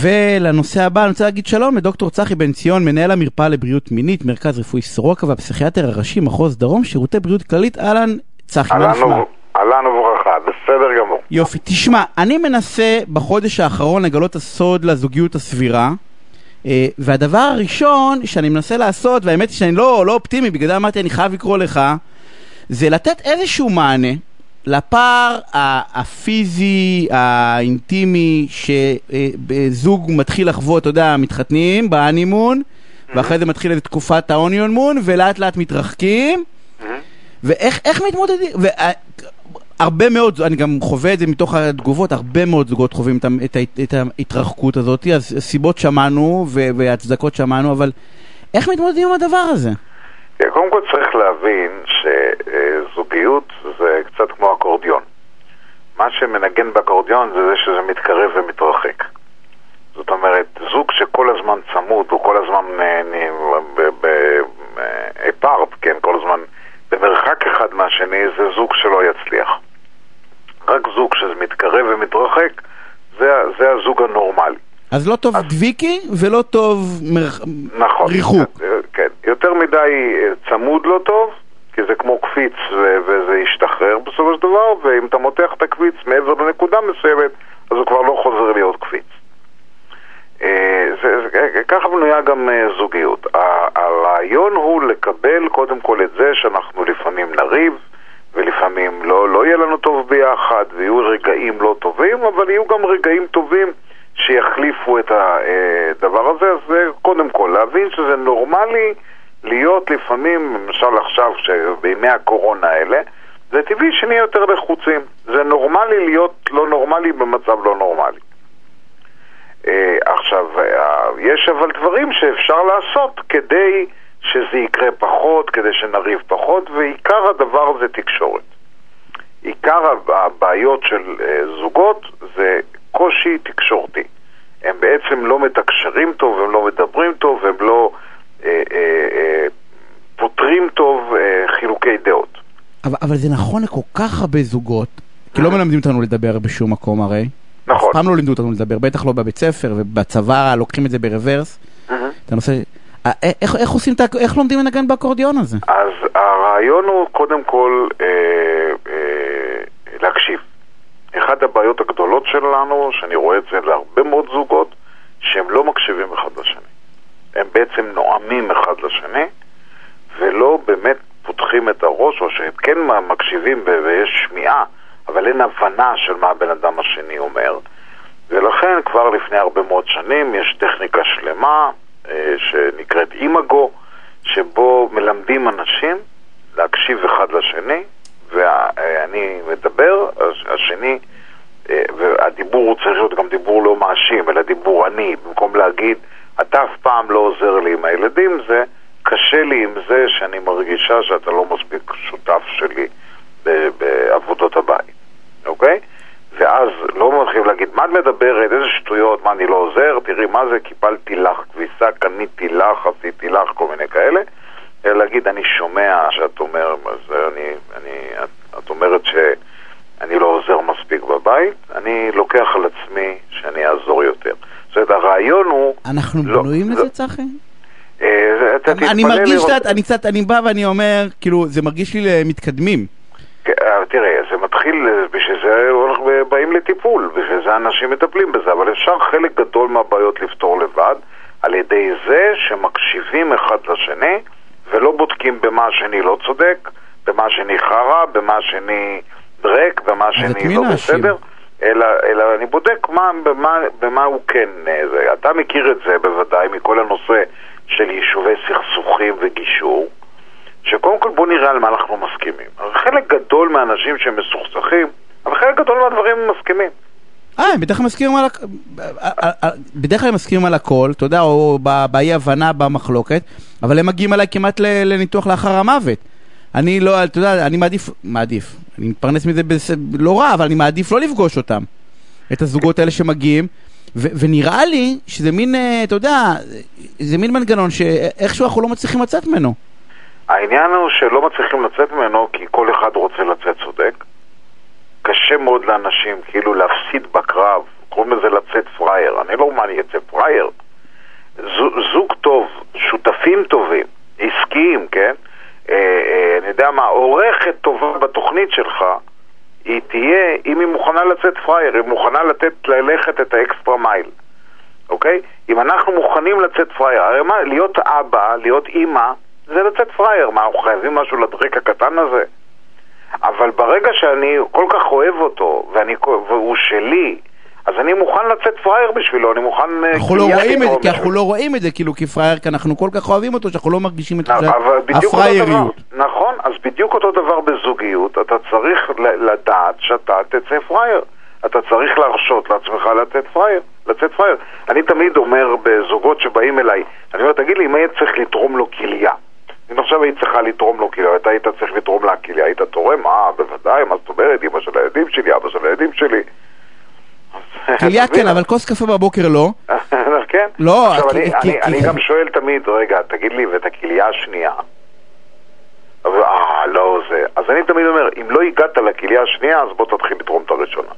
ולנושא הבא אני רוצה להגיד שלום לדוקטור צחי בן ציון, מנהל המרפאה לבריאות מינית, מרכז רפואי סורוקה והפסיכיאטר הראשי, מחוז דרום, שירותי בריאות כללית, אהלן, צחי, מה נשמע? אהלן וברכה, בסדר גמור. יופי, תשמע, אני מנסה בחודש האחרון לגלות הסוד לזוגיות הסבירה, אה, והדבר הראשון שאני מנסה לעשות, והאמת היא שאני לא, לא אופטימי, בגלל זה אמרתי אני חייב לקרוא לך, זה לתת איזשהו מענה לפער הפיזי, האינטימי, שזוג מתחיל לחוות, אתה יודע, מתחתנים בהנימון, ואחרי זה מתחיל את תקופת האוניון מון, ולאט לאט מתרחקים, ואיך איך מתמודדים? וה- הרבה מאוד, אני גם חווה את זה מתוך התגובות, הרבה מאוד זוגות חווים את, את, את ההתרחקות הזאת, אז סיבות שמענו והצדקות שמענו, אבל איך מתמודדים עם הדבר הזה? כן, קודם כל צריך להבין שזוגיות זה קצת כמו אקורדיון. מה שמנגן באקורדיון זה זה שזה מתקרב ומתרחק. זאת אומרת, זוג שכל הזמן צמוד, הוא כל הזמן אפארט, כן, כל הזמן במרחק אחד מהשני, זה זוג שלא יצליח. רק זוג שזה מתקרב ומתרחק, זה, זה הזוג הנורמלי. אז לא טוב אז- דביקי ולא טוב מרח... נכון. ריחוק. יותר מדי אה, צמוד לא טוב, כי זה כמו קפיץ ו- וזה ישתחרר בסופו של דבר, ואם אתה מותח את הקפיץ מעבר לנקודה מסוימת, אז הוא כבר לא חוזר להיות קפיץ. אה, זה, זה, ככה בנויה גם אה, זוגיות. הרעיון הוא לקבל קודם כל את זה שאנחנו לפעמים נריב, ולפעמים לא, לא יהיה לנו טוב ביחד, ויהיו רגעים לא טובים, אבל יהיו גם רגעים טובים שיחליפו את הדבר הזה. אז קודם כל, להבין שזה נורמלי להיות לפעמים, למשל עכשיו, בימי הקורונה האלה, זה טבעי שנהיה יותר לחוצים. זה נורמלי להיות לא נורמלי במצב לא נורמלי. אה, עכשיו, אה, יש אבל דברים שאפשר לעשות כדי שזה יקרה פחות, כדי שנריב פחות, ועיקר הדבר זה תקשורת. עיקר הב- הבעיות של אה, זוגות זה קושי תקשורתי. הם בעצם לא מתקשרים טוב, הם לא מדברים טוב, הם לא פותרים טוב אה, חילוקי דעות. אבל, אבל זה נכון לכל כך הרבה זוגות, כי לא מלמדים אותנו לדבר בשום מקום הרי. נכון. אף פעם לא לימדו אותנו לדבר, בטח לא בבית ספר, ובצבא לוקחים את זה ברוורס. את הנושא... אה, איך, איך עושים. איך לומדים לנגן באקורדיון הזה? אז הרעיון הוא קודם כל אה, אה, להקשיב. אחת הבעיות הגדולות שלנו, שאני רואה את זה להרבה מאוד זוגות, שהם לא מקשיבים אחד לשני. הם בעצם נואמים אחד לשני, ולא באמת פותחים את הראש, או שהם כן מקשיבים ויש שמיעה, אבל אין הבנה של מה הבן אדם השני אומר. ולכן כבר לפני הרבה מאוד שנים יש טכניקה שלמה אה, שנקראת אימאגו, שבו מלמדים אנשים להקשיב אחד לשני, ואני מדבר, הש- השני, אה, והדיבור הוא צריך להיות גם דיבור לא מאשים, אלא דיבור אני, במקום להגיד, אתה אף פעם לא עוזר לי עם הילדים, זה קשה לי עם זה שאני מרגישה שאתה לא מספיק שותף שלי בעבודות הבית, אוקיי? ואז לא מתחילים להגיד, מה את מדברת, איזה שטויות, מה אני לא עוזר, תראי מה זה, קיפלתי לך כביסה, קניתי לך, עשיתי לך, כל מיני כאלה, אלא להגיד, אני שומע שאת אומר, אז אני, אני, את, את אומרת שאני לא עוזר מספיק בבית, אני לוקח על עצמי שאני אעזור יותר. זאת אומרת, הרעיון הוא... אנחנו לא, בנויים לא. לזה, צחי? אה, אני מרגיש אני קצת, אני בא ואני אומר, כאילו, זה מרגיש לי למתקדמים. אה, תראה, זה מתחיל, אה, בשביל זה הולך- באים לטיפול, בשביל זה אנשים מטפלים בזה, אבל אפשר חלק גדול מהבעיות לפתור לבד, על ידי זה שמקשיבים אחד לשני, ולא בודקים במה השני לא צודק, במה השני חרא, במה השני דרק, במה השני לא להאשים? בסדר. אלא, אלא אני בודק מה, במה, במה הוא כן... אה, זה. אתה מכיר את זה בוודאי מכל הנושא של יישובי סכסוכים וגישור. שקודם כל בוא נראה על מה אנחנו מסכימים. חלק גדול מהאנשים שמסוכסכים, אבל חלק גדול מהדברים הם מסכימים. אה, הם בדרך כלל מסכימים על... הכ- אה, בדרך כלל הם מסכימים על הכל, אתה יודע, או באי הבנה, במחלוקת, אבל הם מגיעים אליי כמעט לניתוח לאחר המוות. אני לא, אתה יודע, אני מעדיף, מעדיף, אני מתפרנס מזה. לא רע, אבל אני מעדיף לא לפגוש אותם. את הזוגות האלה שמגיעים, ונראה לי שזה מין, אה, אתה יודע, זה מין מנגנון שאיכשהו אנחנו לא מצליחים לצאת ממנו. העניין הוא שלא מצליחים לצאת ממנו כי כל אחד רוצה לצאת צודק. קשה מאוד לאנשים כאילו להפסיד בקרב קוראים לזה לצאת פראייר. אני לא אומר אני אצא פראייר. זוג טוב, שותפים טובים, עסקיים, כן? אה, אה, אני יודע מה, עורכת טובה בתוכנית שלך, היא תהיה, אם היא מוכנה לצאת פראייר, היא מוכנה לתת, ללכת את ה extra mile, אוקיי? אם אנחנו מוכנים לצאת פראייר, הרי מה, להיות אבא, להיות אימא, זה לצאת פראייר. מה, אנחנו חייבים משהו לדרעק הקטן הזה? אבל ברגע שאני כל כך אוהב אותו, ואני, והוא שלי, אז אני מוכן לצאת פראייר בשבילו, אני מוכן... אה, אנחנו לא רואים את זה, כי אנחנו לא רואים את זה כאילו כפראייר, כי אנחנו כל כך אוהבים אותו, שאנחנו לא מרגישים את הפראייריות. נכון, אז בדיוק אותו דבר בזוגיות, אתה צריך לדעת שאתה תצא פראייר. אתה צריך להרשות לעצמך לצאת פראייר, לצאת פראייר. אני תמיד אומר בזוגות שבאים אליי, אני אומר, תגיד לי, אם היית צריך לתרום לו כליה? אם עכשיו היית צריכה לתרום לו כליה, אתה היית צריך לתרום לה כליה, היית תורם? אה, בוודאי, מה זאת אומרת, אמא של הילדים שלי, אבא של הילדים שלי. כליה כן, אבל כוס קפה בבוקר לא. כן. לא, עכשיו אני גם שואל תמיד, רגע, תגיד לי, ואת הכליה השנייה? אה, לא זה. אז אני תמיד אומר, אם לא הגעת לכליה השנייה, אז בוא תתחיל לתרום את הראשונה.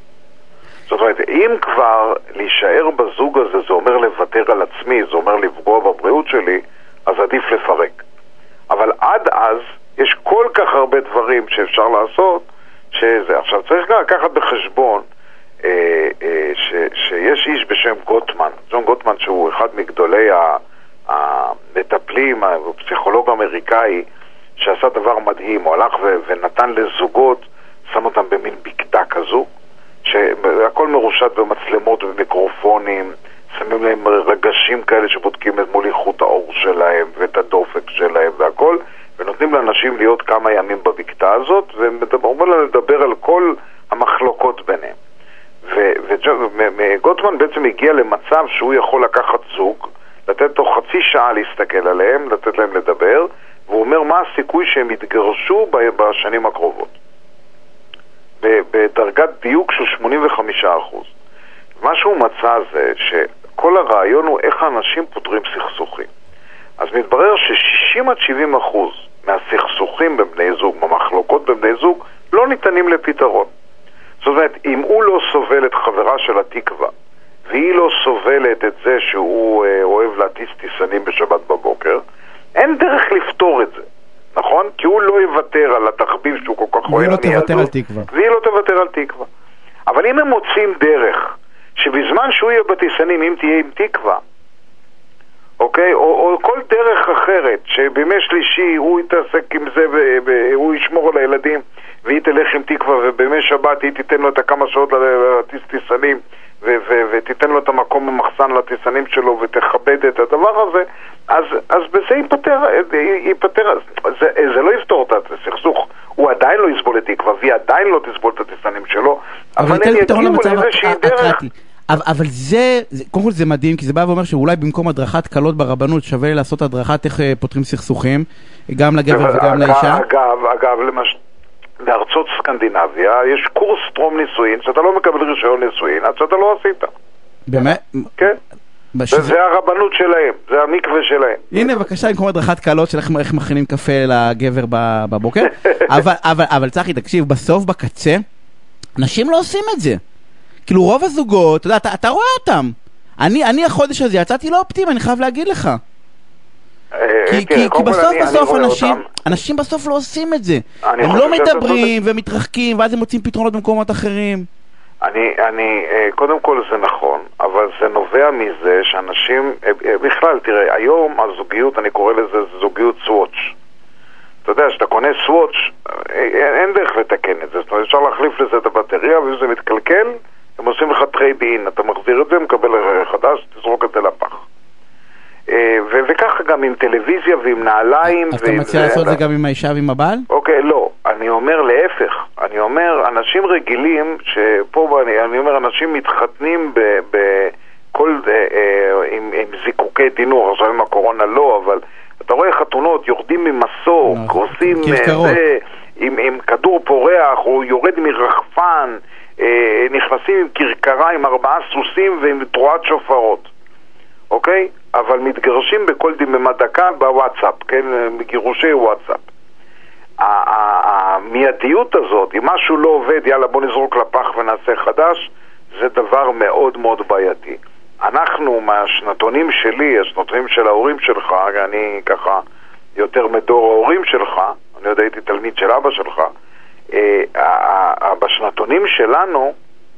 זאת אומרת, אם כבר להישאר בזוג הזה זה אומר לוותר על עצמי, זה אומר לפגוע בבריאות שלי, אז עדיף לפרק. אבל עד אז יש כל כך הרבה דברים שאפשר לעשות, שזה. עכשיו צריך גם לקחת בחשבון אה, אה, ש, שיש איש בשם גוטמן, ג'ון גוטמן שהוא אחד מגדולי המטפלים, הפסיכולוג האמריקאי, שעשה דבר מדהים, הוא הלך ו, ונתן לזוגות, שם אותם במין בקתה כזו, שהכל מרושת במצלמות ומיקרופונים, שמים להם רגשים כאלה שבודקים את מול איכות האור שלהם ואת הדופק שלהם להיות כמה ימים בבקתה הזאת, ואומרים להם לדבר על כל המחלוקות ביניהם. וגוטמן בעצם הגיע למצב שהוא יכול לקחת זוג, לתת תוך חצי שעה להסתכל עליהם, לתת להם לדבר, והוא אומר מה הסיכוי שהם יתגרשו בשנים הקרובות. בדרגת דיוק של 85%. מה שהוא מצא זה שכל הרעיון הוא איך האנשים פותרים סכסוכים. אז מתברר ש-60 עד 70 אחוז מהסכסוכים בין בני זוג, מהמחלוקות בין בני זוג, לא ניתנים לפתרון. זאת אומרת, אם הוא לא סובל את חברה של התקווה, והיא לא סובלת את זה שהוא אה, אוהב להטיס טיסנים בשבת בבוקר, אין דרך לפתור את זה. נכון? כי הוא לא יוותר על התחביב שהוא כל כך אוהב. והיא לא תוותר על תקווה. והיא לא תוותר על תקווה. אבל אם הם מוצאים דרך שבזמן שהוא יהיה בטיסנים, אם תהיה עם תקווה, אוקיי? או, או כל דרך אחרת, שבימי שלישי הוא יתעסק עם זה והוא ישמור על הילדים והיא תלך עם תקווה ובימי שבת היא תיתן לו את הכמה שעות לטיס טיסנים ותיתן לו את המקום במחסן לטיסנים שלו ותכבד את הדבר הזה, אז, אז בזה ייפטר, ייפטר זה, זה לא יפתור את הסכסוך, הוא עדיין לא יסבול את תקווה והיא עדיין לא תסבול את הטיסנים שלו, אבל הם יגיעו לאיזושהי דרך... אבל, אבל זה, זה, קודם כל זה מדהים, כי זה בא ואומר שאולי במקום הדרכת קלות ברבנות שווה לעשות הדרכת איך אה, פותרים סכסוכים, גם לגבר וגם לאישה. אגב, אגב, למשל... בארצות סקנדינביה יש קורס טרום נישואין שאתה לא מקבל רישיון נישואין עד שאתה לא עשית. באמת? כן. בשביל... זה הרבנות שלהם, זה המקווה שלהם. הנה בבקשה במקום הדרכת קלות של איך מכינים קפה לגבר בבוקר. אבל, אבל, אבל צחי תקשיב, בסוף בקצה, נשים לא עושים את זה. כאילו רוב הזוגות, אתה יודע, אתה, אתה רואה אותם. אני, אני החודש הזה יצאתי לא אופטימי, אני חייב להגיד לך. אה, כי, כן, כי, כי בסוף אני, בסוף אני אנשים, אנשים בסוף לא עושים את זה. הם לא מדברים ומתרחקים ואז הם מוצאים פתרונות במקומות אחרים. אני, אני, אה, קודם כל זה נכון, אבל זה נובע מזה שאנשים, אה, בכלל, תראה, היום הזוגיות, אני קורא לזה זוגיות סוואץ'. אתה יודע, כשאתה קונה Swatch, אין דרך לתקן את זה, זאת אומרת, אפשר להחליף לזה את הבטריה, ואם זה מתקלקל, הם עושים לך trade in, אתה מחזיר את זה, מקבל חדש, תזרוק את זה לפח. אה, וככה גם עם טלוויזיה ועם נעליים. אז אתה מציע לעשות את זה גם עם האישה ועם הבעל? אוקיי, לא. אני אומר להפך. אני אומר, אנשים רגילים, שפה אני אומר, אנשים מתחתנים בכל, אה, אה, עם זיקוקי דינור, עכשיו עם הקורונה לא, אבל אתה רואה חתונות, יורדים ממסוק, נכון. עושים זה, עם כדור פורח, או יורד מרחפן, נכנסים עם כרכרה עם ארבעה סוסים ועם תרועת שופרות. אוקיי? אבל מתגרשים בכל דממה דקה בוואטסאפ, כן? גירושי וואטסאפ. המיידיות הזאת, אם משהו לא עובד, יאללה בוא נזרוק לפח ונעשה חדש, זה דבר מאוד מאוד בעייתי. אנחנו, מהשנתונים שלי, השנתונים של ההורים שלך, אני ככה יותר מדור ההורים שלך, אני עוד הייתי תלמיד של אבא שלך, אה, בשנתונים שלנו,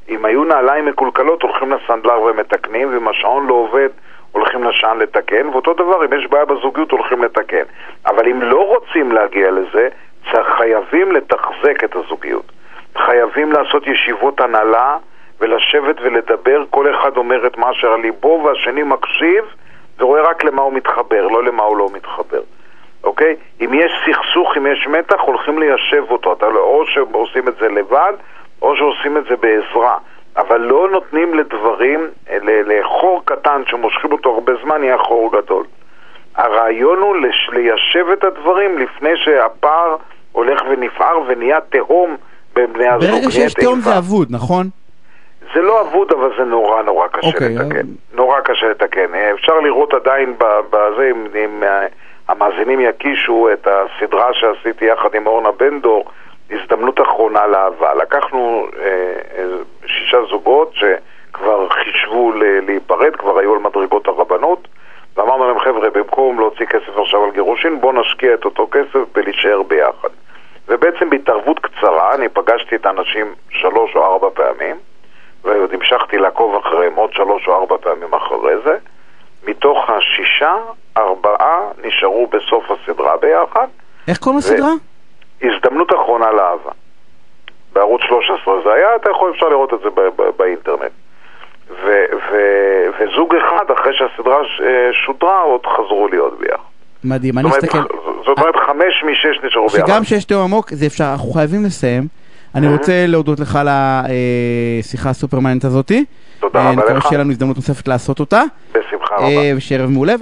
אם היו נעליים מקולקלות, הולכים לסנדלר ומתקנים, ואם השעון לא עובד, הולכים לשען לתקן, ואותו דבר, אם יש בעיה בזוגיות, הולכים לתקן. אבל אם לא רוצים להגיע לזה, חייבים לתחזק את הזוגיות. חייבים לעשות ישיבות הנהלה ולשבת ולדבר, כל אחד אומר את מה אשר על ליבו והשני מקשיב ורואה רק למה הוא מתחבר, לא למה הוא לא מתחבר. אוקיי? אם יש סכסוך, אם יש מתח, הולכים ליישב אותו. אתה לא, או שעושים את זה לבד, או שעושים את זה בעזרה. אבל לא נותנים לדברים, לחור קטן שמושכים אותו הרבה זמן, יהיה חור גדול. הרעיון הוא לש, ליישב את הדברים לפני שהפער הולך ונפער ונהיה תהום בין בני הזוג. ברגע שיש תהום זה אבוד, נכון? זה לא אבוד, אבל זה נורא נורא קשה okay, אוקיי, לתקן. Uh... נורא קשה לתקן. אפשר לראות עדיין בזה, אם, אם המאזינים יקישו את הסדרה שעשיתי יחד עם אורנה בנדור, הזדמנות אחרונה לאהבה. לקחנו אה, אה, שישה זוגות שכבר חישבו להיפרד, כבר היו על מדרגות הרבנות, ואמרנו להם, חבר'ה, במקום להוציא כסף עכשיו על גירושין, בואו נשקיע את אותו כסף ולהישאר ביחד. ובעצם בהתערבות קצרה, אני פגשתי את האנשים שלוש או ארבע פעמים, ועוד המשכתי לעקוב אחריהם עוד שלוש או ארבע פעמים אחרי זה. מתוך השישה, ארבעה נשארו בסוף הסדרה ביחד. איך קוראים לסדרה? הזדמנות אחרונה לאהבה. בערוץ 13 זה היה, אתה יכול, אפשר לראות את זה באינטרנט. ו- ו- וזוג אחד, אחרי שהסדרה אה, שודרה, עוד חזרו להיות ביחד. מדהים, אני מסתכל... זאת אומרת, חמש משש נשארו ביחד. שגם שיש תיאום עמוק, זה אפשר, אנחנו חייבים לסיים. אני רוצה להודות לך על השיחה הסופרמנט הזאתי. תודה רבה לך. אני מקווה שיהיה לנו הזדמנות נוספת לעשות אותה. בשמחה רבה. ושערב מעולה.